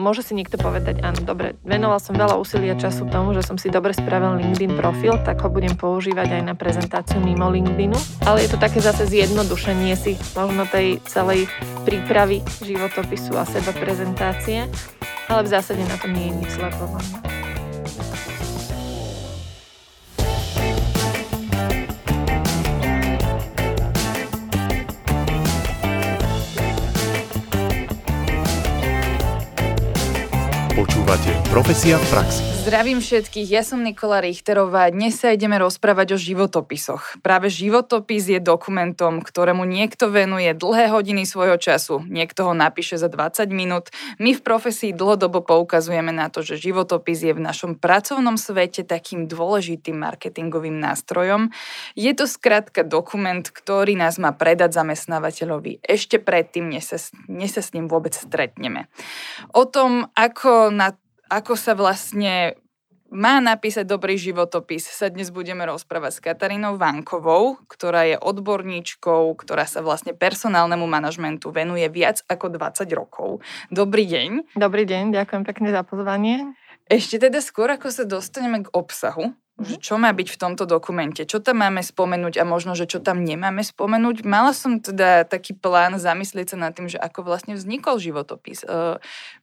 môže si niekto povedať, áno, dobre, venoval som veľa úsilia času tomu, že som si dobre spravil LinkedIn profil, tak ho budem používať aj na prezentáciu mimo LinkedInu. Ale je to také zase zjednodušenie si možno tej celej prípravy životopisu a seba prezentácie, ale v zásade na to nie je nič zlé. Počúvate Profesia v praxi. Zdravím všetkých, ja som Nikola Richterová. Dnes sa ideme rozprávať o životopisoch. Práve životopis je dokumentom, ktorému niekto venuje dlhé hodiny svojho času. Niekto ho napíše za 20 minút. My v profesii dlhodobo poukazujeme na to, že životopis je v našom pracovnom svete takým dôležitým marketingovým nástrojom. Je to skrátka dokument, ktorý nás má predať zamestnávateľovi ešte predtým, než sa, než sa s ním vôbec stretneme. O tom, ako na ako sa vlastne má napísať dobrý životopis, sa dnes budeme rozprávať s Katarínou Vankovou, ktorá je odborníčkou, ktorá sa vlastne personálnemu manažmentu venuje viac ako 20 rokov. Dobrý deň. Dobrý deň, ďakujem pekne za pozvanie. Ešte teda skôr, ako sa dostaneme k obsahu, že mhm. čo má byť v tomto dokumente, čo tam máme spomenúť a možno, že čo tam nemáme spomenúť. Mala som teda taký plán zamyslieť sa nad tým, že ako vlastne vznikol životopis.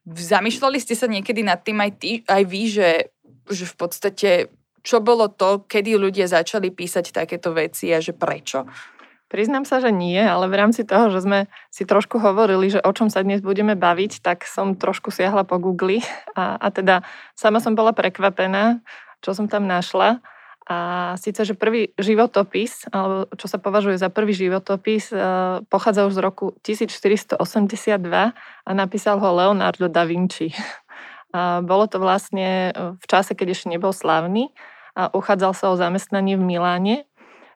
Zamýšľali ste sa niekedy nad tým aj, ty, aj vy, že, že v podstate čo bolo to, kedy ľudia začali písať takéto veci a že prečo? Priznám sa, že nie, ale v rámci toho, že sme si trošku hovorili, že o čom sa dnes budeme baviť, tak som trošku siahla po Google a, a teda sama som bola prekvapená, čo som tam našla. A síce, že prvý životopis, alebo čo sa považuje za prvý životopis, e, pochádza už z roku 1482 a napísal ho Leonardo da Vinci. A bolo to vlastne v čase, keď ešte nebol slavný a uchádzal sa o zamestnanie v Miláne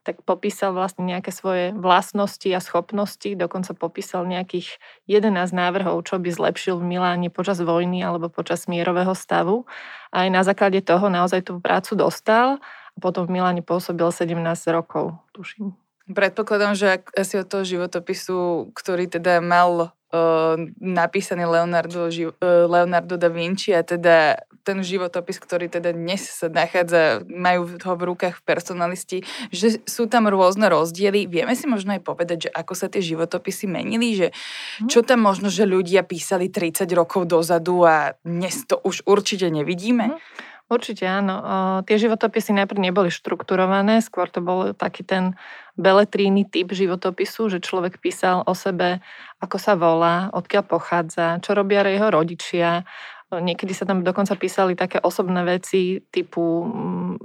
tak popísal vlastne nejaké svoje vlastnosti a schopnosti, dokonca popísal nejakých 11 návrhov, čo by zlepšil v Miláne počas vojny alebo počas mierového stavu. A aj na základe toho naozaj tú prácu dostal a potom v Miláne pôsobil 17 rokov, tuším. Predpokladám, že asi od toho životopisu, ktorý teda mal napísaný Leonardo, Leonardo da Vinci a teda ten životopis, ktorý teda dnes sa nachádza, majú ho v rukách personalisti, že sú tam rôzne rozdiely. Vieme si možno aj povedať, že ako sa tie životopisy menili, že mhm. čo tam možno, že ľudia písali 30 rokov dozadu a dnes to už určite nevidíme? Mm. Určite áno. O, tie životopisy najprv neboli štrukturované, skôr to bol taký ten beletríny typ životopisu, že človek písal o sebe, ako sa volá, odkiaľ pochádza, čo robia jeho rodičia. Niekedy sa tam dokonca písali také osobné veci typu mm,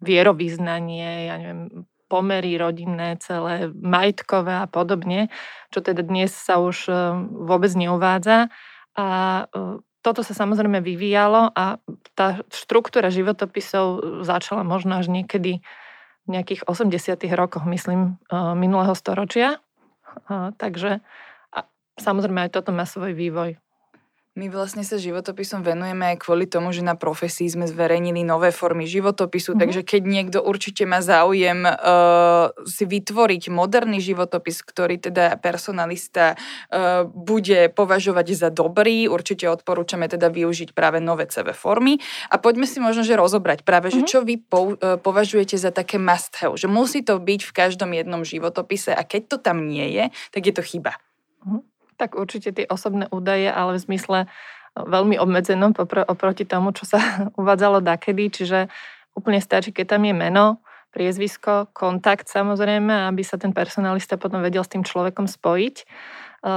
vierovýznanie, ja neviem, pomery rodinné, celé majetkové a podobne, čo teda dnes sa už e, vôbec neuvádza. A e, toto sa samozrejme vyvíjalo a tá štruktúra životopisov začala možno až niekedy v nejakých 80. rokoch, myslím, eh, minulého storočia. Takže samozrejme aj toto má svoj vývoj. My vlastne sa životopisom venujeme aj kvôli tomu, že na profesii sme zverejnili nové formy životopisu, mm-hmm. takže keď niekto určite má záujem uh, si vytvoriť moderný životopis, ktorý teda personalista uh, bude považovať za dobrý, určite odporúčame teda využiť práve nové CV formy. A poďme si možno, že rozobrať práve, mm-hmm. že mhm. čo vy po, uh, považujete za také must have, že musí to byť v každom jednom životopise a keď to tam nie je, tak je to chyba. Mm-hmm tak určite tie osobné údaje, ale v zmysle e, veľmi obmedzenom oproti tomu, čo sa uvádzalo dakedy, čiže úplne stačí, keď tam je meno, priezvisko, kontakt samozrejme, aby sa ten personalista potom vedel s tým človekom spojiť. E,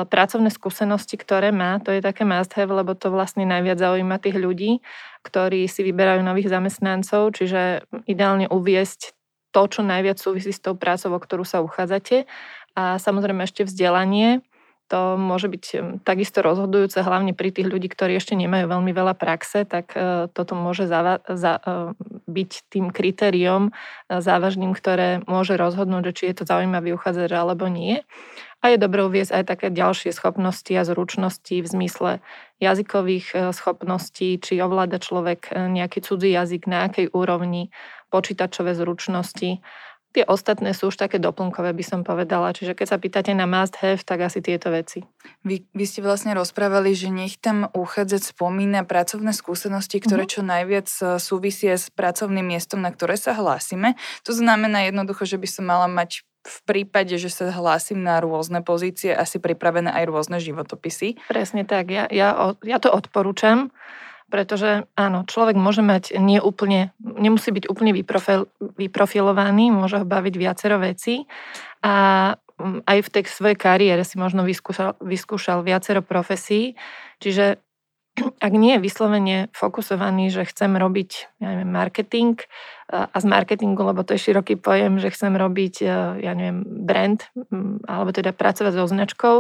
pracovné skúsenosti, ktoré má, to je také must have, lebo to vlastne najviac zaujíma tých ľudí, ktorí si vyberajú nových zamestnancov, čiže ideálne uviesť to, čo najviac súvisí s tou prácou, o ktorú sa uchádzate. A samozrejme ešte vzdelanie, to môže byť takisto rozhodujúce, hlavne pri tých ľudí, ktorí ešte nemajú veľmi veľa praxe, tak e, toto môže zava- za- e, byť tým kritériom e, závažným, ktoré môže rozhodnúť, či je to zaujímavý uchádzač alebo nie. A je dobré uviezť aj také ďalšie schopnosti a zručnosti v zmysle jazykových schopností, či ovláda človek nejaký cudzí jazyk, na akej úrovni, počítačové zručnosti Tie ostatné sú už také doplnkové, by som povedala. Čiže keď sa pýtate na must have, tak asi tieto veci. Vy, vy ste vlastne rozprávali, že nech tam uchádzať spomína pracovné skúsenosti, ktoré mm-hmm. čo najviac e, súvisia s pracovným miestom, na ktoré sa hlásime. To znamená jednoducho, že by som mala mať v prípade, že sa hlásim na rôzne pozície, asi pripravené aj rôzne životopisy. Presne tak, ja, ja, ja to odporúčam pretože áno, človek môže mať nie úplne, nemusí byť úplne vyprofil, vyprofilovaný, môže ho baviť viacero vecí a mm, aj v tej svojej kariére si možno vyskúšal, vyskúšal viacero profesí, čiže ak nie je vyslovene fokusovaný, že chcem robiť ja neviem, marketing a z marketingu, lebo to je široký pojem, že chcem robiť e, ja neviem, brand alebo teda pracovať so značkou,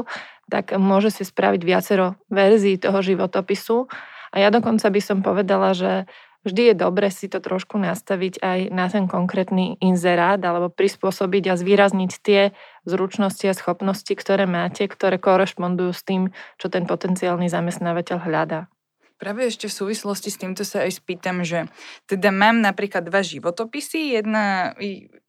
tak môže si spraviť viacero verzií toho životopisu a ja dokonca by som povedala, že vždy je dobre si to trošku nastaviť aj na ten konkrétny inzerát alebo prispôsobiť a zvýrazniť tie zručnosti a schopnosti, ktoré máte, ktoré korešpondujú s tým, čo ten potenciálny zamestnávateľ hľadá. Práve ešte v súvislosti s týmto sa aj spýtam, že teda mám napríklad dva životopisy, jedna,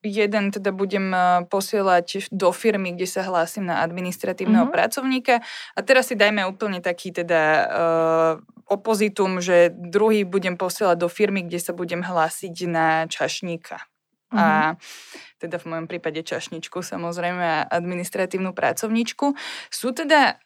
jeden teda budem e, posielať do firmy, kde sa hlásim na administratívneho mm-hmm. pracovníka a teraz si dajme úplne taký teda uh, opozitum, že druhý budem posielať do firmy, kde sa budem hlásiť na čašníka. Mm-hmm. A mhm. teda v mojom prípade čašničku samozrejme a administratívnu pracovníčku. Sú teda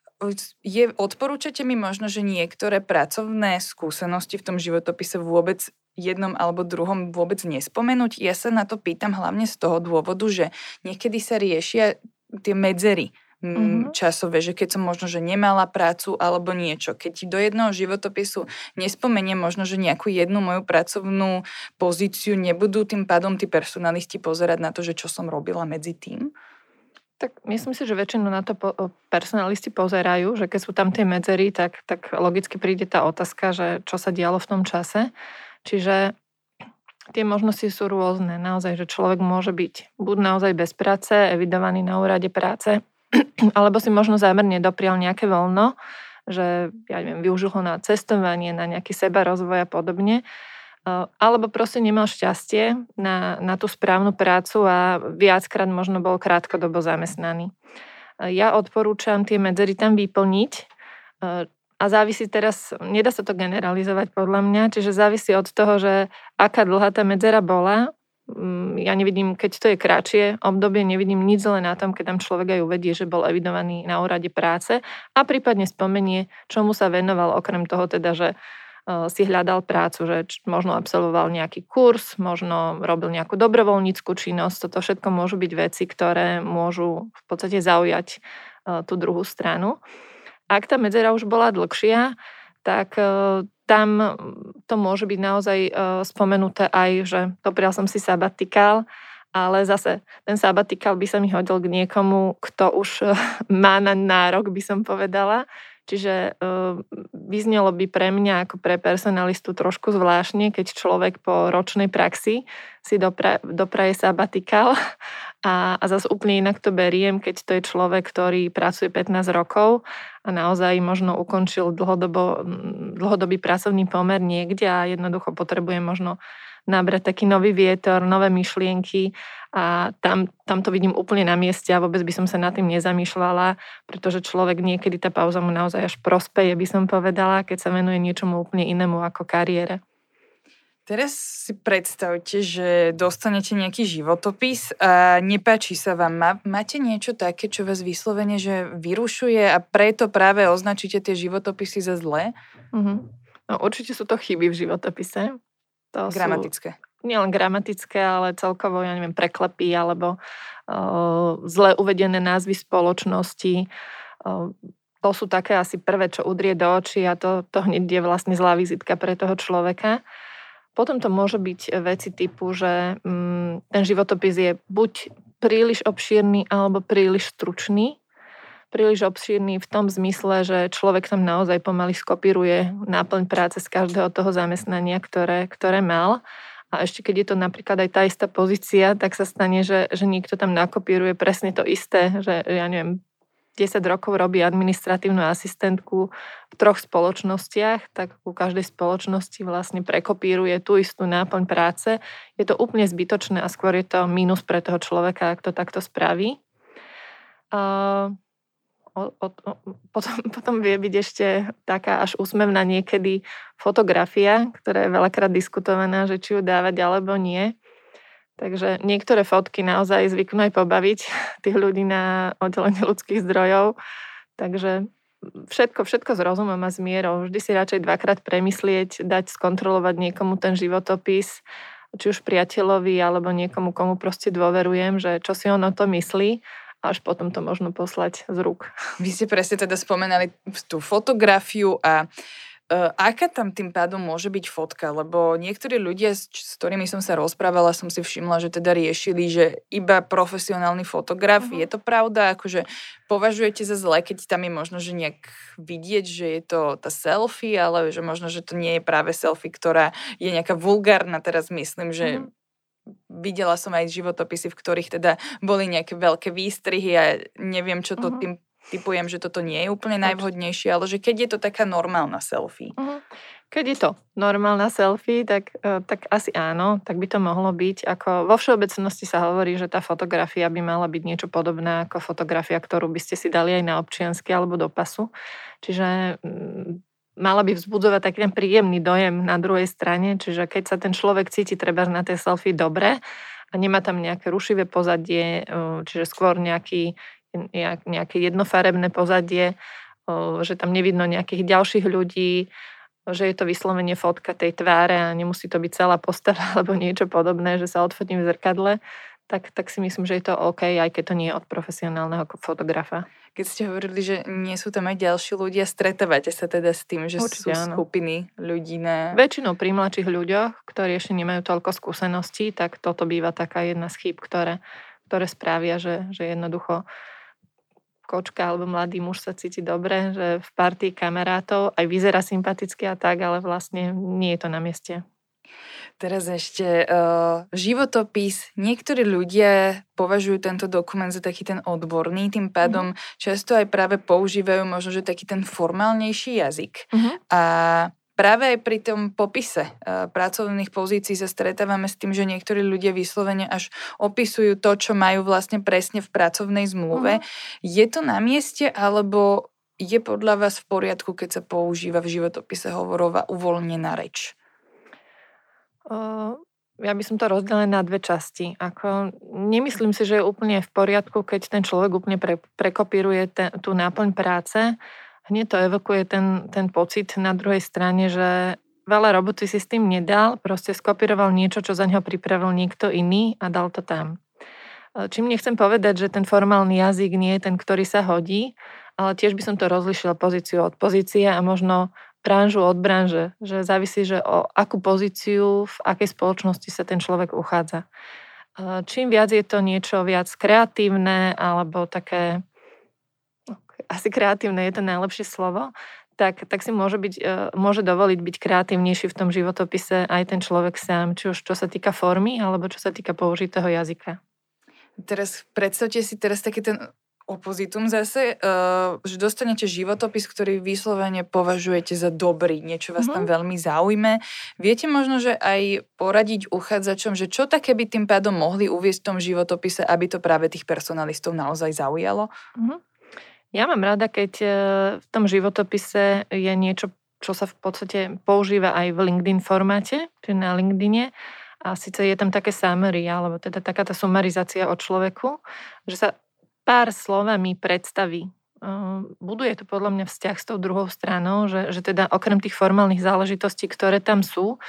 je, odporúčate mi možno, že niektoré pracovné skúsenosti v tom životopise vôbec jednom alebo druhom vôbec nespomenúť? Ja sa na to pýtam hlavne z toho dôvodu, že niekedy sa riešia tie medzery mm-hmm. časové, že keď som možno, že nemala prácu alebo niečo. Keď do jednoho životopisu nespomeniem možno, že nejakú jednu moju pracovnú pozíciu, nebudú tým pádom tí personalisti pozerať na to, že čo som robila medzi tým? Tak myslím si, že väčšinu na to personalisti pozerajú, že keď sú tam tie medzery, tak, tak logicky príde tá otázka, že čo sa dialo v tom čase. Čiže tie možnosti sú rôzne. Naozaj, že človek môže byť buď naozaj bez práce, evidovaný na úrade práce, alebo si možno zámerne doprial nejaké voľno, že ja neviem, využil ho na cestovanie, na nejaký seba rozvoj a podobne alebo proste nemal šťastie na, na tú správnu prácu a viackrát možno bol krátkodobo zamestnaný. Ja odporúčam tie medzery tam vyplniť a závisí teraz, nedá sa to generalizovať podľa mňa, čiže závisí od toho, že aká dlhá tá medzera bola. Mm, ja nevidím, keď to je kratšie obdobie, nevidím nič zle na tom, keď tam človek aj uvedie, že bol evidovaný na úrade práce a prípadne spomenie, čomu sa venoval, okrem toho teda, že si hľadal prácu, že možno absolvoval nejaký kurz, možno robil nejakú dobrovoľníckú činnosť. Toto všetko môžu byť veci, ktoré môžu v podstate zaujať tú druhú stranu. Ak tá medzera už bola dlhšia, tak tam to môže byť naozaj spomenuté aj, že doprial som si sabatikál, ale zase ten sabatikál by sa mi hodil k niekomu, kto už má na nárok, by som povedala, Čiže uh, vyznelo by pre mňa ako pre personalistu trošku zvláštne, keď človek po ročnej praxi si dopra- dopraje sabatikál a, a zase úplne inak to beriem, keď to je človek, ktorý pracuje 15 rokov a naozaj možno ukončil dlhodobo, dlhodobý pracovný pomer niekde a jednoducho potrebuje možno nabrať taký nový vietor, nové myšlienky a tam, tam to vidím úplne na mieste a vôbec by som sa nad tým nezamýšľala, pretože človek niekedy tá pauza mu naozaj až prospeje, by som povedala, keď sa venuje niečomu úplne inému ako kariére. Teraz si predstavte, že dostanete nejaký životopis a nepáči sa vám. máte niečo také, čo vás vyslovene že vyrušuje a preto práve označíte tie životopisy za zlé? Mm-hmm. No, určite sú to chyby v životopise. To gramatické. Sú nielen gramatické, ale celkovo, ja neviem, preklepy alebo uh, zle uvedené názvy spoločnosti. Uh, to sú také asi prvé, čo udrie do očí a to, to hneď je vlastne zlá vizitka pre toho človeka. Potom to môže byť veci typu, že um, ten životopis je buď príliš obšírny alebo príliš stručný príliš obšírny v tom zmysle, že človek tam naozaj pomaly skopíruje náplň práce z každého toho zamestnania, ktoré, ktoré mal. A ešte keď je to napríklad aj tá istá pozícia, tak sa stane, že, že niekto tam nakopíruje presne to isté, že ja neviem, 10 rokov robí administratívnu asistentku v troch spoločnostiach, tak u každej spoločnosti vlastne prekopíruje tú istú náplň práce. Je to úplne zbytočné a skôr je to mínus pre toho človeka, ak to takto spraví. Uh, o, o, potom, potom vie byť ešte taká až úsmevná niekedy fotografia, ktorá je veľakrát diskutovaná, že či ju dávať alebo nie. Takže niektoré fotky naozaj zvyknú aj pobaviť tých ľudí na oddelenie ľudských zdrojov. Takže všetko, všetko s rozumom a s mierou. Vždy si radšej dvakrát premyslieť, dať skontrolovať niekomu ten životopis, či už priateľovi alebo niekomu, komu proste dôverujem, že čo si on o to myslí až potom to možno poslať z rúk. Vy ste presne teda spomenali tú fotografiu a Uh, aká tam tým pádom môže byť fotka? Lebo niektorí ľudia, s, s ktorými som sa rozprávala, som si všimla, že teda riešili, že iba profesionálny fotograf. Uh-huh. Je to pravda? Akože považujete za zle, keď tam je možno, že nejak vidieť, že je to tá selfie, ale že možno, že to nie je práve selfie, ktorá je nejaká vulgárna. Teraz myslím, že uh-huh videla som aj životopisy, v ktorých teda boli nejaké veľké výstrihy a neviem, čo to uh-huh. tým typujem, že toto nie je úplne najvhodnejšie, ale že keď je to taká normálna selfie. Uh-huh. Keď je to normálna selfie, tak, e, tak asi áno, tak by to mohlo byť. Ako vo všeobecnosti sa hovorí, že tá fotografia by mala byť niečo podobné ako fotografia, ktorú by ste si dali aj na občiansky alebo do pasu. Čiže mm, mala by vzbudzovať taký ten príjemný dojem na druhej strane, čiže keď sa ten človek cíti treba na tej selfie dobre a nemá tam nejaké rušivé pozadie, čiže skôr nejaký, nejaké jednofarebné pozadie, že tam nevidno nejakých ďalších ľudí, že je to vyslovene fotka tej tváre a nemusí to byť celá postava alebo niečo podobné, že sa odfotím v zrkadle, tak, tak si myslím, že je to OK, aj keď to nie je od profesionálneho fotografa. Keď ste hovorili, že nie sú tam aj ďalší ľudia, stretávate sa teda s tým, že Určite, sú áno. skupiny ľudí na... Väčšinou pri mladších ľuďoch, ktorí ešte nemajú toľko skúseností, tak toto býva taká jedna z chýb, ktoré, ktoré spravia, že, že jednoducho kočka alebo mladý muž sa cíti dobre, že v partii kamarátov aj vyzerá sympaticky a tak, ale vlastne nie je to na mieste. Teraz ešte uh, životopis. Niektorí ľudia považujú tento dokument za taký ten odborný, tým pádom uh-huh. často aj práve používajú možno, že taký ten formálnejší jazyk. Uh-huh. A práve aj pri tom popise uh, pracovných pozícií sa stretávame s tým, že niektorí ľudia vyslovene až opisujú to, čo majú vlastne presne v pracovnej zmluve. Uh-huh. Je to na mieste, alebo je podľa vás v poriadku, keď sa používa v životopise hovorová uvoľnená reč? Ja by som to rozdelila na dve časti. Ako, nemyslím si, že je úplne v poriadku, keď ten človek úplne pre, prekopíruje ten, tú náplň práce. Hneď to evokuje ten, ten pocit na druhej strane, že veľa roboty si s tým nedal, proste skopíroval niečo, čo za neho pripravil niekto iný a dal to tam. Čím nechcem povedať, že ten formálny jazyk nie je ten, ktorý sa hodí, ale tiež by som to rozlišila pozíciu od pozície a možno branžu od branže, že závisí, že o akú pozíciu, v akej spoločnosti sa ten človek uchádza. Čím viac je to niečo viac kreatívne alebo také, asi kreatívne je to najlepšie slovo, tak, tak si môže, byť, e, môže dovoliť byť kreatívnejší v tom životopise aj ten človek sám, či už čo sa týka formy alebo čo sa týka použitého jazyka. Teraz predstavte si teraz taký ten opozitum zase, uh, že dostanete životopis, ktorý vyslovene považujete za dobrý, niečo vás mm-hmm. tam veľmi zaujme. Viete možno, že aj poradiť uchádzačom, že čo také by tým pádom mohli uviesť v tom životopise, aby to práve tých personalistov naozaj zaujalo? Mm-hmm. Ja mám rada, keď e, v tom životopise je niečo, čo sa v podstate používa aj v LinkedIn formáte, čiže na LinkedIne. A síce je tam také summary, alebo teda taká tá sumarizácia o človeku, že sa pár slovami predstaví. Buduje to podľa mňa vzťah s tou druhou stranou, že, že teda okrem tých formálnych záležitostí, ktoré tam sú,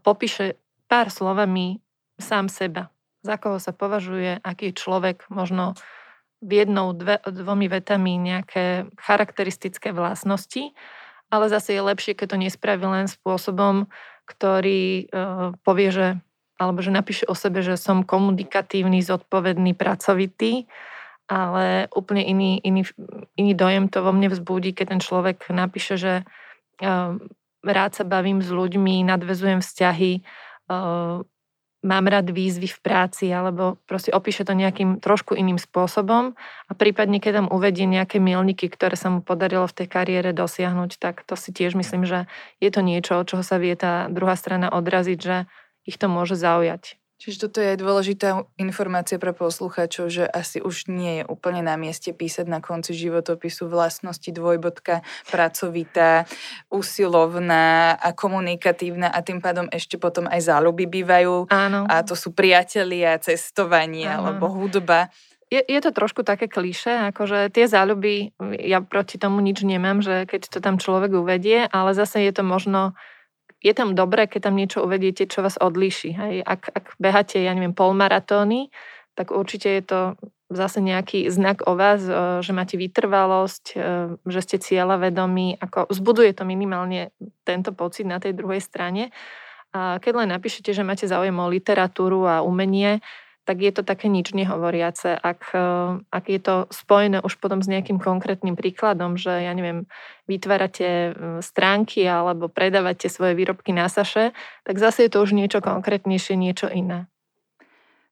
popíše pár slovami sám seba. Za koho sa považuje, aký človek, možno v jednou, dve, dvomi vetami nejaké charakteristické vlastnosti, ale zase je lepšie, keď to nespraví len spôsobom, ktorý uh, povie, že alebo že napíše o sebe, že som komunikatívny, zodpovedný, pracovitý, ale úplne iný, iný, iný dojem to vo mne vzbudí, keď ten človek napíše, že uh, rád sa bavím s ľuďmi, nadvezujem vzťahy, uh, mám rád výzvy v práci, alebo proste opíše to nejakým trošku iným spôsobom a prípadne, keď tam uvedie nejaké milníky, ktoré sa mu podarilo v tej kariére dosiahnuť, tak to si tiež myslím, že je to niečo, od čoho sa vie tá druhá strana odraziť, že ich to môže zaujať. Čiže toto je dôležitá informácia pre poslucháčov, že asi už nie je úplne na mieste písať na konci životopisu vlastnosti dvojbodka, pracovitá, usilovná a komunikatívna a tým pádom ešte potom aj záľuby bývajú. Áno. A to sú priatelia, cestovanie Áno. alebo hudba. Je, je to trošku také klíše, akože tie záľuby, ja proti tomu nič nemám, že keď to tam človek uvedie, ale zase je to možno je tam dobré, keď tam niečo uvediete, čo vás odlíši. Hej. Ak, ak beháte, ja neviem, polmaratóny, tak určite je to zase nejaký znak o vás, že máte vytrvalosť, že ste cieľa vedomí, ako vzbuduje to minimálne tento pocit na tej druhej strane. A keď len napíšete, že máte záujem o literatúru a umenie, tak je to také nič nehovoriace. Ak, e, ak je to spojené už potom s nejakým konkrétnym príkladom, že ja neviem, vytvárate stránky alebo predávate svoje výrobky na saše, tak zase je to už niečo konkrétnejšie, niečo iné.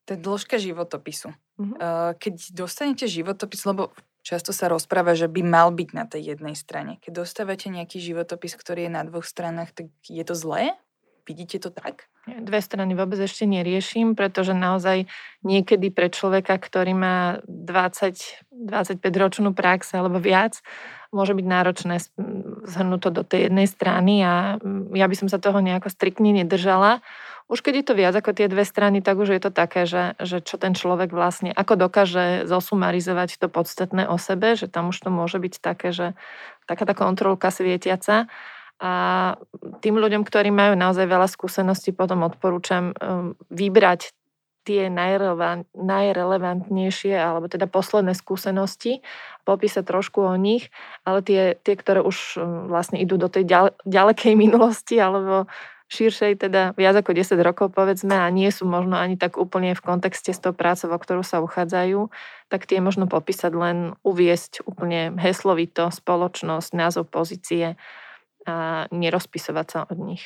To je dĺžka životopisu. Mm-hmm. Keď dostanete životopis, lebo často sa rozpráva, že by mal byť na tej jednej strane. Keď dostávate nejaký životopis, ktorý je na dvoch stranách, tak je to zlé? Vidíte to tak? Dve strany vôbec ešte neriešim, pretože naozaj niekedy pre človeka, ktorý má 20-25 ročnú prax alebo viac, môže byť náročné zhrnúť to do tej jednej strany a ja by som sa toho nejako striktne nedržala. Už keď je to viac ako tie dve strany, tak už je to také, že, že čo ten človek vlastne, ako dokáže zosumarizovať to podstatné o sebe, že tam už to môže byť také, že taká tá kontrolka svietiaca. A tým ľuďom, ktorí majú naozaj veľa skúseností, potom odporúčam um, vybrať tie najrelevantnejšie, alebo teda posledné skúsenosti, popísať trošku o nich, ale tie, tie ktoré už um, vlastne idú do tej ďalekej minulosti, alebo širšej, teda viac ako 10 rokov povedzme a nie sú možno ani tak úplne v kontexte s tou prácou, o ktorú sa uchádzajú, tak tie možno popísať len uviesť úplne heslovito spoločnosť, názov pozície, a nerozpisovať sa od nich.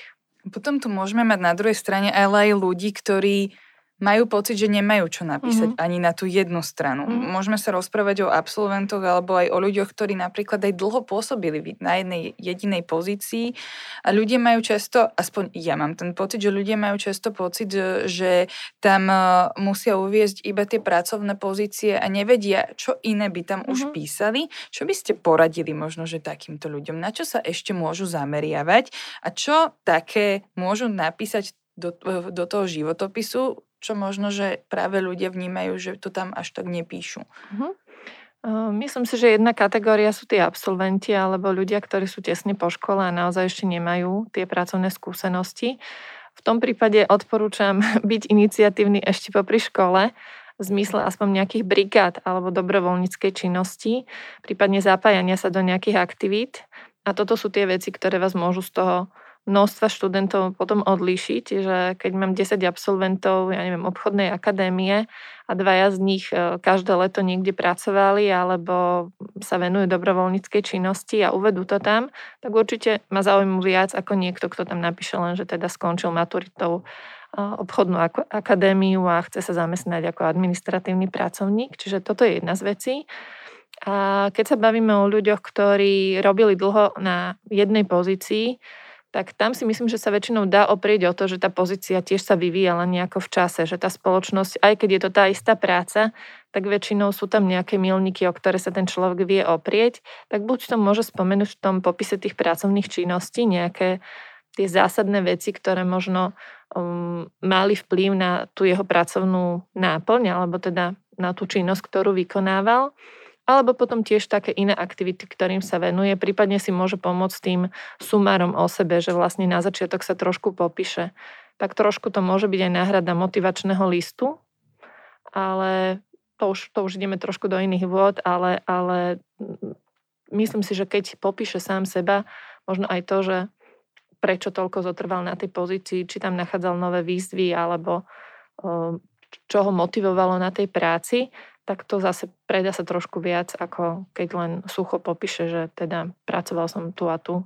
Potom tu môžeme mať na druhej strane ale aj ľudí, ktorí majú pocit, že nemajú čo napísať mm-hmm. ani na tú jednu stranu. Mm-hmm. Môžeme sa rozprávať o absolventoch alebo aj o ľuďoch, ktorí napríklad aj dlho pôsobili na jednej jedinej pozícii a ľudia majú často, aspoň ja mám ten pocit, že ľudia majú často pocit, že tam e, musia uviezť iba tie pracovné pozície a nevedia, čo iné by tam mm-hmm. už mhm. písali. Čo by ste poradili možno, že takýmto ľuďom? Na čo sa ešte môžu zameriavať a čo také môžu napísať do, do toho životopisu, čo možno, že práve ľudia vnímajú, že to tam až tak nepíšu. Uh-huh. Myslím si, že jedna kategória sú tí absolventi alebo ľudia, ktorí sú tesne po škole a naozaj ešte nemajú tie pracovné skúsenosti. V tom prípade odporúčam byť iniciatívny ešte popri škole, v zmysle aspoň nejakých brigád alebo dobrovoľníckej činnosti, prípadne zapájania sa do nejakých aktivít. A toto sú tie veci, ktoré vás môžu z toho množstva študentov potom odlíšiť, že keď mám 10 absolventov, ja neviem, obchodnej akadémie a dvaja z nich e, každé leto niekde pracovali alebo sa venujú dobrovoľníckej činnosti a uvedú to tam, tak určite ma zaujímu viac ako niekto, kto tam napíše len, že teda skončil maturitou e, obchodnú akadémiu a chce sa zamestnať ako administratívny pracovník. Čiže toto je jedna z vecí. A keď sa bavíme o ľuďoch, ktorí robili dlho na jednej pozícii, tak tam si myslím, že sa väčšinou dá oprieť o to, že tá pozícia tiež sa vyvíjala nejako v čase, že tá spoločnosť, aj keď je to tá istá práca, tak väčšinou sú tam nejaké milníky, o ktoré sa ten človek vie oprieť, tak buď to môže spomenúť v tom popise tých pracovných činností nejaké tie zásadné veci, ktoré možno um, mali vplyv na tú jeho pracovnú náplň, alebo teda na tú činnosť, ktorú vykonával alebo potom tiež také iné aktivity, ktorým sa venuje, prípadne si môže pomôcť tým sumárom o sebe, že vlastne na začiatok sa trošku popíše. Tak trošku to môže byť aj náhrada motivačného listu, ale to už, to už ideme trošku do iných vôd, ale, ale myslím si, že keď popíše sám seba, možno aj to, že prečo toľko zotrval na tej pozícii, či tam nachádzal nové výzvy, alebo čo ho motivovalo na tej práci, tak to zase predá sa trošku viac, ako keď len sucho popíše, že teda pracoval som tu a tu,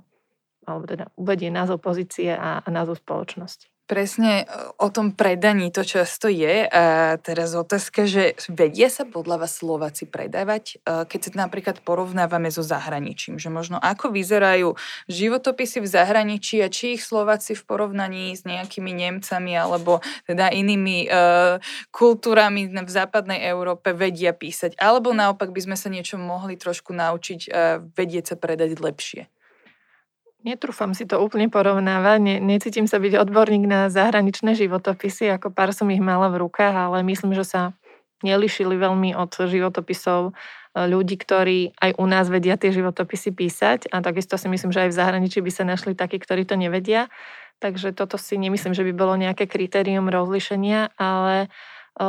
alebo teda uvedie názov pozície a, a názov spoločnosti. Presne o tom predaní to často je. A teraz otázka, že vedia sa podľa vás Slováci predávať, keď sa napríklad porovnávame so zahraničím, že možno ako vyzerajú životopisy v zahraničí a či ich Slováci v porovnaní s nejakými Nemcami alebo teda inými uh, kultúrami v západnej Európe vedia písať. Alebo naopak by sme sa niečo mohli trošku naučiť uh, vedieť sa predať lepšie. Netrúfam si to úplne porovnávať, ne, necítim sa byť odborník na zahraničné životopisy, ako pár som ich mala v rukách, ale myslím, že sa nelišili veľmi od životopisov e, ľudí, ktorí aj u nás vedia tie životopisy písať a takisto si myslím, že aj v zahraničí by sa našli takí, ktorí to nevedia. Takže toto si nemyslím, že by bolo nejaké kritérium rozlišenia, ale e,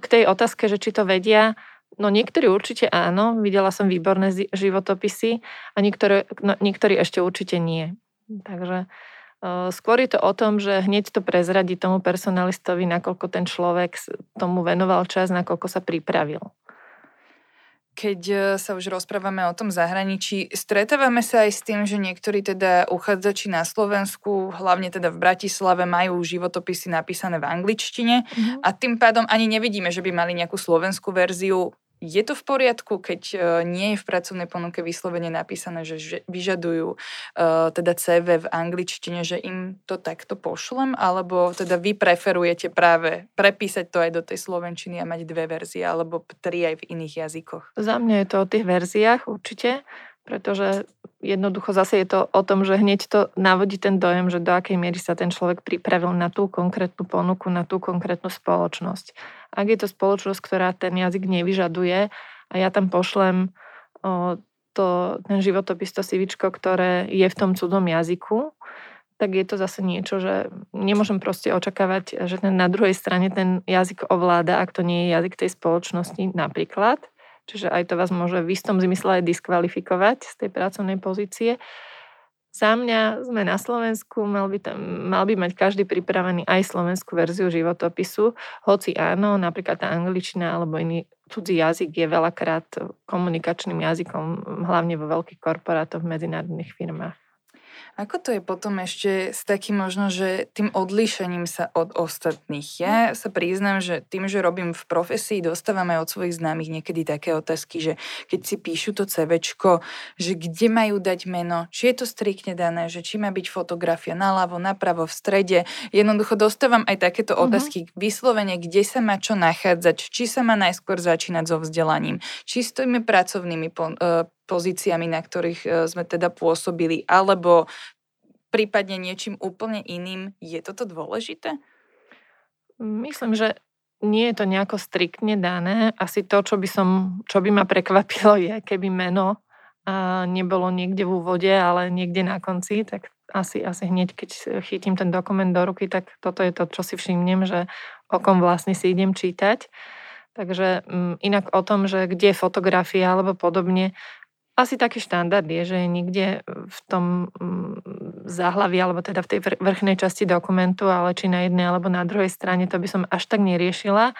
k tej otázke, že či to vedia, No niektorí určite áno, videla som výborné životopisy a niektoré, no, niektorí ešte určite nie. Takže uh, skôr je to o tom, že hneď to prezradí tomu personalistovi, nakoľko ten človek tomu venoval čas, nakoľko sa pripravil. Keď e, sa už rozprávame o tom zahraničí, stretávame sa aj s tým, že niektorí teda uchádzači na Slovensku, hlavne teda v Bratislave, majú životopisy napísané v angličtine mm-hmm. a tým pádom ani nevidíme, že by mali nejakú slovenskú verziu je to v poriadku, keď uh, nie je v pracovnej ponuke vyslovene napísané, že, vyžadujú uh, teda CV v angličtine, že im to takto pošlem, alebo teda vy preferujete práve prepísať to aj do tej slovenčiny a mať dve verzie, alebo tri aj v iných jazykoch? Za mňa je to o tých verziách určite pretože jednoducho zase je to o tom, že hneď to navodí ten dojem, že do akej miery sa ten človek pripravil na tú konkrétnu ponuku, na tú konkrétnu spoločnosť. Ak je to spoločnosť, ktorá ten jazyk nevyžaduje a ja tam pošlem o, to, ten životopis, to sivičko, ktoré je v tom cudom jazyku, tak je to zase niečo, že nemôžem proste očakávať, že ten na druhej strane ten jazyk ovláda, ak to nie je jazyk tej spoločnosti napríklad. Čiže aj to vás môže v istom zmysle aj diskvalifikovať z tej pracovnej pozície. Za mňa sme na Slovensku, mal by, tam, mal by mať každý pripravený aj slovenskú verziu životopisu, hoci áno, napríklad tá angličtina alebo iný cudzí jazyk je veľakrát komunikačným jazykom, hlavne vo veľkých korporátoch, v medzinárodných firmách. Ako to je potom ešte s takým možno, že tým odlíšením sa od ostatných? Ja sa priznám, že tým, že robím v profesii, dostávam aj od svojich známych niekedy také otázky, že keď si píšu to CVčko, že kde majú dať meno, či je to striktne dané, že či má byť fotografia naľavo, napravo, v strede. Jednoducho dostávam aj takéto uh-huh. otázky vyslovene, kde sa má čo nachádzať, či sa má najskôr začínať so vzdelaním, či s tými pracovnými e, pozíciami, na ktorých e, sme teda pôsobili, alebo prípadne niečím úplne iným. Je toto dôležité? Myslím, že nie je to nejako striktne dané. Asi to, čo by, som, čo by ma prekvapilo, je, keby meno nebolo niekde v úvode, ale niekde na konci, tak asi, asi hneď, keď chytím ten dokument do ruky, tak toto je to, čo si všimnem, že o kom vlastne si idem čítať. Takže um, inak o tom, že kde je fotografia alebo podobne, asi taký štandard je, že je niekde v tom mm, záhlaví, alebo teda v tej vrchnej časti dokumentu, ale či na jednej alebo na druhej strane, to by som až tak neriešila.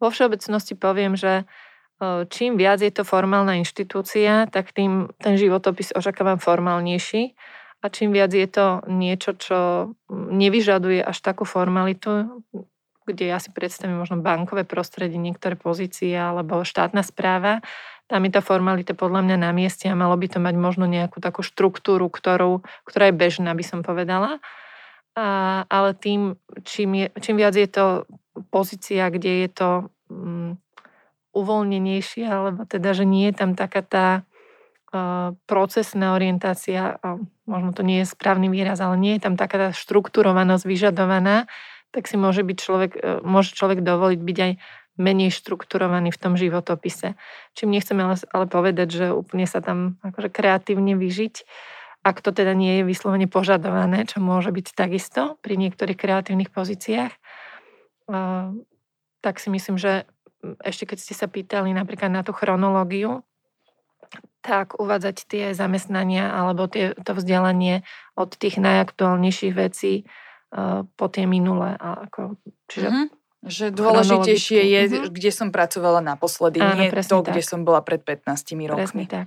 Vo všeobecnosti poviem, že čím viac je to formálna inštitúcia, tak tým ten životopis očakávam formálnejší a čím viac je to niečo, čo mm, nevyžaduje až takú formalitu, kde ja si predstavím možno bankové prostredie, niektoré pozície alebo štátna správa, tam je tá formalita podľa mňa na mieste a malo by to mať možno nejakú takú štruktúru, ktorú, ktorá je bežná, by som povedala. A, ale tým, čím, je, čím viac je to pozícia, kde je to um, uvoľnenejšie, alebo teda, že nie je tam taká tá uh, procesná orientácia, uh, možno to nie je správny výraz, ale nie je tam taká tá štrukturovanosť vyžadovaná, tak si môže, byť človek, uh, môže človek dovoliť byť aj menej štrukturovaný v tom životopise. Čím nechcem ale, ale povedať, že úplne sa tam akože kreatívne vyžiť, ak to teda nie je vyslovene požadované, čo môže byť takisto pri niektorých kreatívnych pozíciách, tak si myslím, že ešte keď ste sa pýtali napríklad na tú chronológiu, tak uvádzať tie zamestnania alebo tie, to vzdelanie od tých najaktuálnejších vecí po tie minulé. Ako, čiže mm-hmm že dôležitejšie je, uh-huh. kde som pracovala naposledy, Áno, nie to, tak. kde som bola pred 15 rokmi. Presne tak.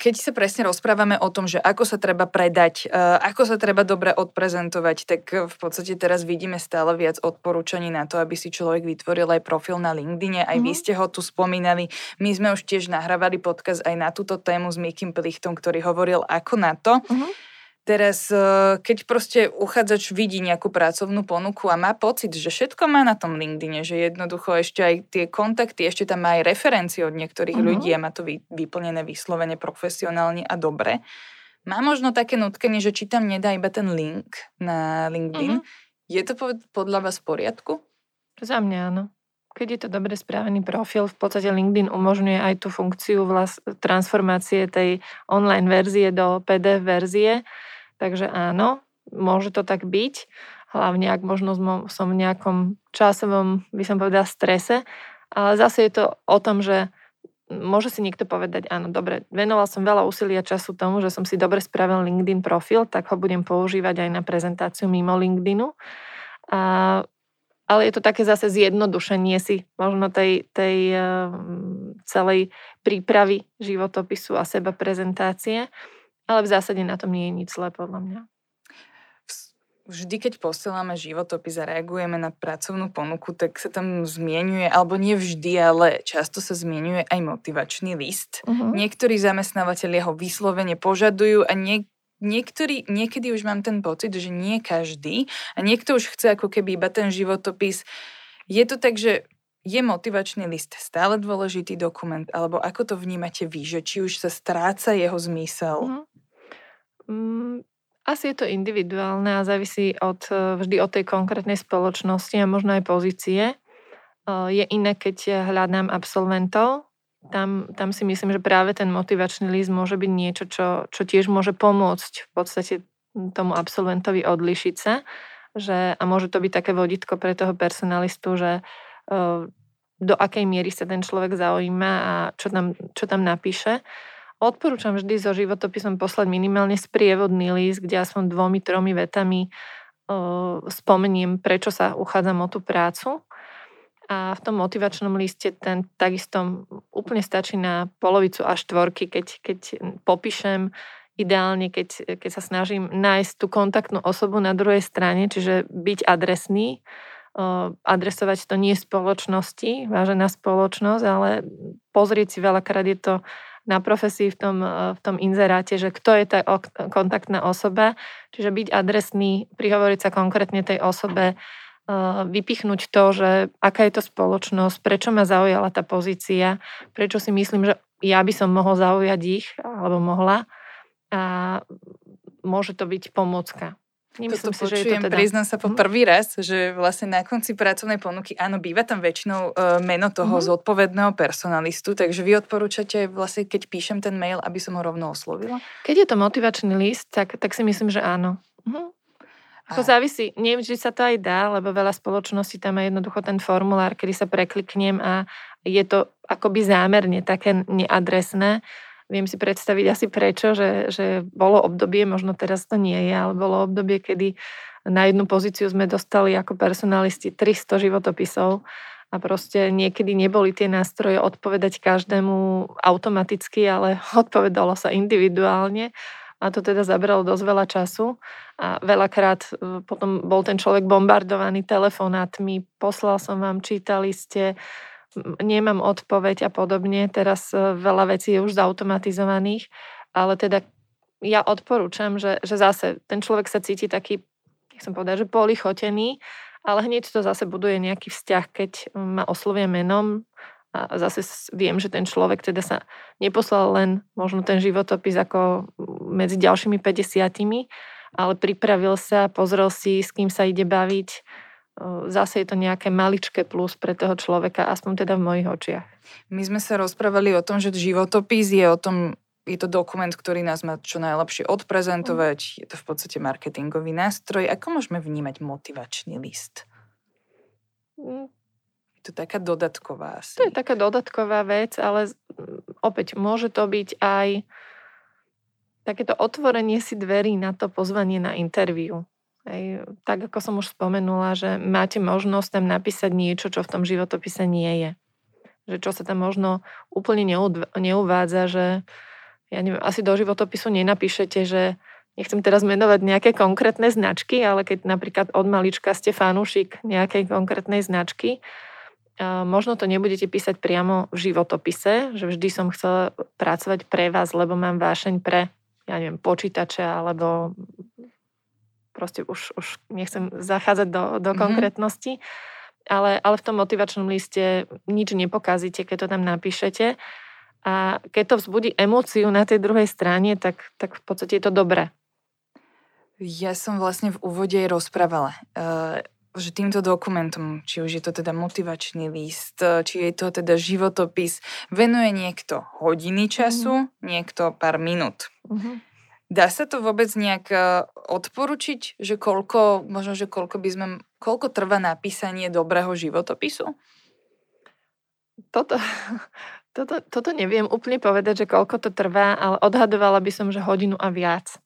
Keď sa presne rozprávame o tom, že ako sa treba predať, ako sa treba dobre odprezentovať, tak v podstate teraz vidíme stále viac odporúčaní na to, aby si človek vytvoril aj profil na LinkedIne. Aj mm-hmm. vy mhm. ste ho tu spomínali. My sme už tiež nahrávali podcast aj na túto tému s Mikim Plichtom, ktorý hovoril ako na to. Mm-hmm. Teraz, e, keď proste uchádzač vidí nejakú pracovnú ponuku a má pocit, že všetko má na tom LinkedIne, že jednoducho ešte aj tie kontakty, ešte tam má aj referencie od niektorých uh-huh. ľudí a má to vy, vyplnené vyslovene profesionálne a dobre, má možno také nutkanie, že či tam nedá iba ten link na LinkedIn. Uh-huh. Je to podľa vás v poriadku? Za mňa áno. Keď je to dobre správený profil, v podstate LinkedIn umožňuje aj tú funkciu vlast, transformácie tej online verzie do PDF verzie. Takže áno, môže to tak byť, hlavne ak možno som v nejakom časovom, by som povedala, strese, ale zase je to o tom, že môže si niekto povedať, áno, dobre, venoval som veľa úsilia času tomu, že som si dobre spravil LinkedIn profil, tak ho budem používať aj na prezentáciu mimo LinkedInu. A, ale je to také zase zjednodušenie si možno tej, tej um, celej prípravy životopisu a seba prezentácie. Ale v zásade na tom nie je nič zlé, podľa mňa. Vždy, keď posielame životopis a reagujeme na pracovnú ponuku, tak sa tam zmienuje, alebo nie vždy, ale často sa zmienuje aj motivačný list. Uh-huh. Niektorí zamestnávateľia ho vyslovene požadujú a nie, niektorí, niekedy už mám ten pocit, že nie každý a niekto už chce ako keby iba ten životopis. Je to tak, že je motivačný list stále dôležitý dokument, alebo ako to vnímate vy, že či už sa stráca jeho zmysel? Uh-huh. Mm, asi je to individuálne a závisí od, e, vždy od tej konkrétnej spoločnosti a možno aj pozície. E, je iné, keď hľadám absolventov. Tam, tam si myslím, že práve ten motivačný list môže byť niečo, čo, čo tiež môže pomôcť v podstate tomu absolventovi odlišiť sa. Že, a môže to byť také vodítko pre toho personalistu, že uh, do akej miery sa ten človek zaujíma a čo tam, čo tam napíše. Odporúčam vždy so životopisom poslať minimálne sprievodný list, kde aspoň dvomi, tromi vetami uh, spomeniem, prečo sa uchádzam o tú prácu. A v tom motivačnom liste ten takisto úplne stačí na polovicu až štvorky, keď, keď popíšem. Ideálne, keď, keď sa snažím nájsť tú kontaktnú osobu na druhej strane, čiže byť adresný, adresovať to nie spoločnosti, vážená spoločnosť, ale pozrieť si veľakrát je to na profesii v tom, v tom inzeráte, že kto je tá kontaktná osoba, čiže byť adresný, prihovoriť sa konkrétne tej osobe, vypichnúť to, že aká je to spoločnosť, prečo ma zaujala tá pozícia, prečo si myslím, že ja by som mohol zaujať ich, alebo mohla. A môže to byť pomocka. Nemyslím Toto si, počujem, že je to teda... priznám sa po mhm. prvý raz, že vlastne na konci pracovnej ponuky, áno, býva tam väčšinou uh, meno toho mm-hmm. zodpovedného personalistu, takže vy odporúčate vlastne, keď píšem ten mail, aby som ho rovno oslovila? Keď je to motivačný list, tak, tak si myslím, že áno. Mm-hmm. Ako závisí, nie vždy sa to aj dá, lebo veľa spoločností tam má jednoducho ten formulár, kedy sa prekliknem a je to akoby zámerne také neadresné. Viem si predstaviť asi prečo, že, že bolo obdobie, možno teraz to nie je, ale bolo obdobie, kedy na jednu pozíciu sme dostali ako personalisti 300 životopisov a proste niekedy neboli tie nástroje odpovedať každému automaticky, ale odpovedalo sa individuálne a to teda zabralo dosť veľa času a veľakrát e, potom bol ten človek bombardovaný telefonátmi, poslal som vám, čítali ste, nemám odpoveď a podobne. Teraz e, veľa vecí je už zautomatizovaných, ale teda ja odporúčam, že, že zase ten človek sa cíti taký, jak som povedal, že polichotený, ale hneď to zase buduje nejaký vzťah, keď ma oslovia menom a zase viem, že ten človek teda sa neposlal len možno ten životopis ako medzi ďalšími 50 ale pripravil sa, pozrel si, s kým sa ide baviť, zase je to nejaké maličké plus pre toho človeka, aspoň teda v mojich očiach. My sme sa rozprávali o tom, že životopis je o tom, je to dokument, ktorý nás má čo najlepšie odprezentovať, mm. je to v podstate marketingový nástroj. Ako môžeme vnímať motivačný list? Mm. Je to taká dodatková asi. To je taká dodatková vec, ale opäť môže to byť aj takéto otvorenie si dverí na to pozvanie na interviu. Hej, tak ako som už spomenula, že máte možnosť tam napísať niečo, čo v tom životopise nie je. Že čo sa tam možno úplne neuvádza, že ja neviem, asi do životopisu nenapíšete, že nechcem teraz menovať nejaké konkrétne značky, ale keď napríklad od malička ste fanúšik nejakej konkrétnej značky, možno to nebudete písať priamo v životopise, že vždy som chcela pracovať pre vás, lebo mám vášeň pre, ja neviem, počítače alebo proste už, už nechcem zachádzať do, do mm-hmm. konkrétnosti, ale, ale v tom motivačnom liste nič nepokazíte, keď to tam napíšete. A keď to vzbudí emóciu na tej druhej strane, tak, tak v podstate je to dobré. Ja som vlastne v úvode rozprávala, uh, že týmto dokumentom, či už je to teda motivačný list, eh, či je to teda životopis, venuje niekto hodiny času, mm. niekto pár minút. Mm-hmm. Dá sa to vôbec nejak eh, odporučiť, že koľko, možno, že koľko by sme, koľko trvá napísanie dobrého životopisu? Toto, toto, toto neviem úplne povedať, že koľko to trvá, ale odhadovala by som, že hodinu a viac.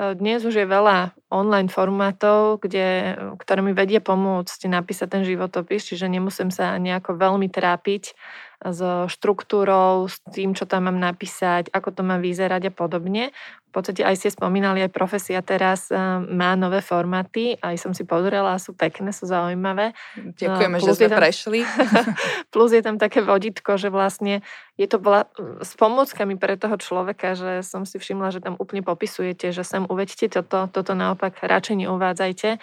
Dnes už je veľa online formátov, kde, ktoré mi vedie pomôcť napísať ten životopis, čiže nemusím sa nejako veľmi trápiť so štruktúrou, s tým, čo tam mám napísať, ako to má vyzerať a podobne. V podstate aj ste spomínali, aj profesia teraz eh, má nové formáty, aj som si pozrela, sú pekné, sú zaujímavé. Ďakujeme, plus že sme tam, prešli. plus je tam také vodítko, že vlastne je to vla, s pomôckami pre toho človeka, že som si všimla, že tam úplne popisujete, že sem uvedte toto, toto naopak radšej neuvádzajte.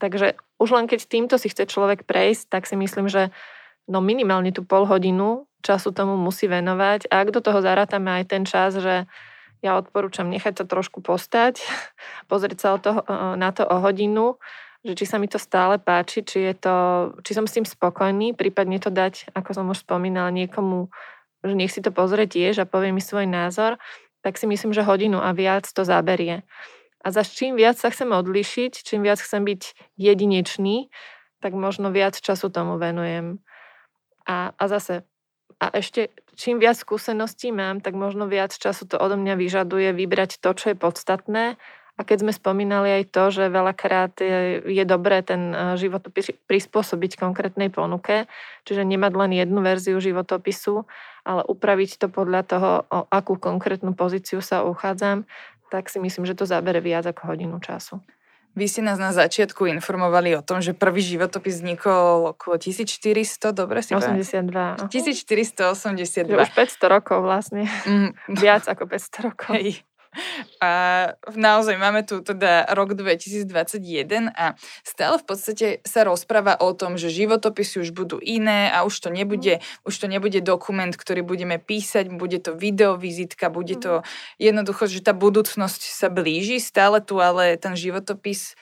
Takže už len keď týmto si chce človek prejsť, tak si myslím, že no minimálne tú pol hodinu času tomu musí venovať. A ak do toho zarátame aj ten čas, že ja odporúčam nechať sa trošku postať, pozrieť sa o to, na to o hodinu, že či sa mi to stále páči, či, je to, či som s tým spokojný, prípadne to dať, ako som už spomínala, niekomu, že nech si to pozrie tiež a povie mi svoj názor, tak si myslím, že hodinu a viac to zaberie. A za čím viac sa chcem odlišiť, čím viac chcem byť jedinečný, tak možno viac času tomu venujem. A, a zase, a ešte čím viac skúseností mám, tak možno viac času to odo mňa vyžaduje vybrať to, čo je podstatné. A keď sme spomínali aj to, že veľakrát je, je dobré ten e, životopis prispôsobiť konkrétnej ponuke, čiže nemať len jednu verziu životopisu, ale upraviť to podľa toho, o akú konkrétnu pozíciu sa uchádzam, tak si myslím, že to zabere viac ako hodinu času. Vy ste nás na začiatku informovali o tom, že prvý životopis vznikol okolo 1400, dobre si 82. 1482. Už 500 rokov vlastne. Mm. Viac ako 500 rokov. Hej. A naozaj máme tu teda rok 2021 a stále v podstate sa rozpráva o tom, že životopisy už budú iné a už to nebude, mm. už to nebude dokument, ktorý budeme písať, bude to videovizitka, bude to mm. jednoducho, že tá budúcnosť sa blíži stále tu, ale ten životopis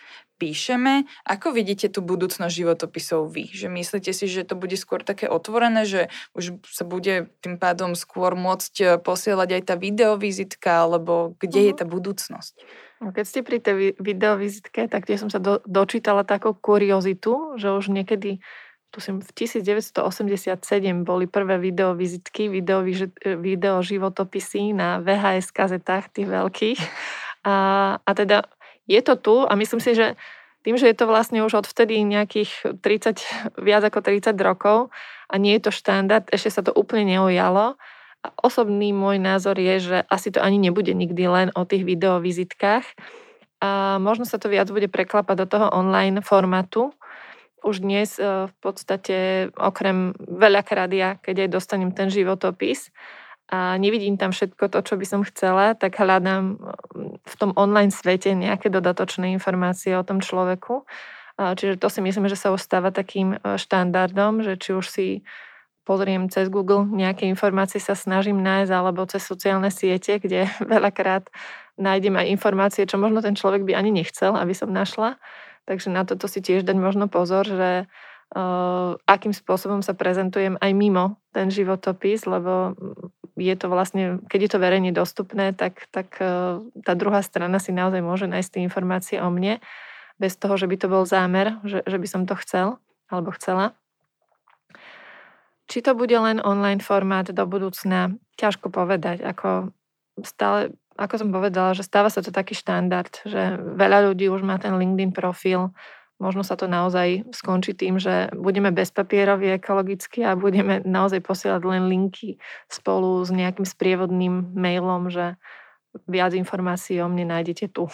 píšeme. Ako vidíte tú budúcnosť životopisov vy? Že myslíte si, že to bude skôr také otvorené, že už sa bude tým pádom skôr môcť e, posielať aj tá videovizitka, alebo kde uh-huh. je mhm. tá budúcnosť? No, keď ste pri tej videovizitke, tak tie som sa do, dočítala takú kuriozitu, že už niekedy tuším, v 1987 boli prvé videovizitky, video, video životopisy na VHS kazetách, tých veľkých. A, a teda je to tu a myslím si, že tým, že je to vlastne už odvtedy nejakých 30, viac ako 30 rokov a nie je to štandard, ešte sa to úplne neujalo. A osobný môj názor je, že asi to ani nebude nikdy len o tých videovizitkách. A možno sa to viac bude preklapať do toho online formátu. Už dnes e, v podstate okrem veľakrát ja, keď aj dostanem ten životopis, a nevidím tam všetko to, čo by som chcela, tak hľadám mm, v tom online svete nejaké dodatočné informácie o tom človeku. Čiže to si myslím, že sa už stáva takým e, štandardom, že či už si pozriem cez Google, nejaké informácie sa snažím nájsť, alebo cez sociálne siete, kde veľakrát nájdem aj informácie, čo možno ten človek by ani nechcel, aby som našla. Takže na toto si tiež dať možno pozor, že uh, akým spôsobom sa prezentujem aj mimo ten životopis, lebo je to vlastne, keď je to verejne dostupné, tak, tak e, tá druhá strana si naozaj môže nájsť tie informácie o mne, bez toho, že by to bol zámer, že, že by som to chcel alebo chcela. Či to bude len online formát do budúcna, ťažko povedať. Ako, stále, ako som povedala, že stáva sa to taký štandard, že veľa ľudí už má ten LinkedIn profil, možno sa to naozaj skončí tým, že budeme bezpapieroví ekologicky a budeme naozaj posielať len linky spolu s nejakým sprievodným mailom, že viac informácií o mne nájdete tu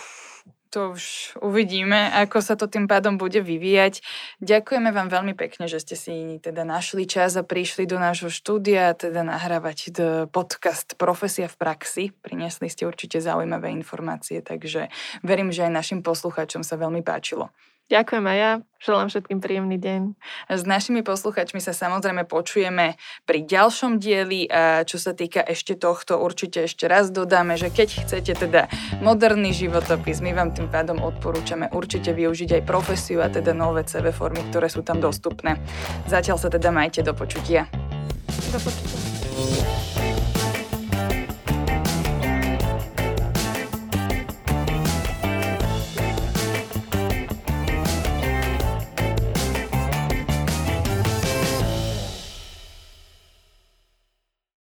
to už uvidíme, ako sa to tým pádom bude vyvíjať. Ďakujeme vám veľmi pekne, že ste si teda našli čas a prišli do nášho štúdia, teda nahrávať podcast Profesia v praxi. Priniesli ste určite zaujímavé informácie, takže verím, že aj našim poslucháčom sa veľmi páčilo. Ďakujem aj ja. Želám všetkým príjemný deň. S našimi posluchačmi sa samozrejme počujeme pri ďalšom dieli a čo sa týka ešte tohto, určite ešte raz dodáme, že keď chcete teda moderný životopis, my vám tým pádom odporúčame určite využiť aj profesiu a teda nové CV formy, ktoré sú tam dostupné. Zatiaľ sa teda majte do počutia. Do počutia.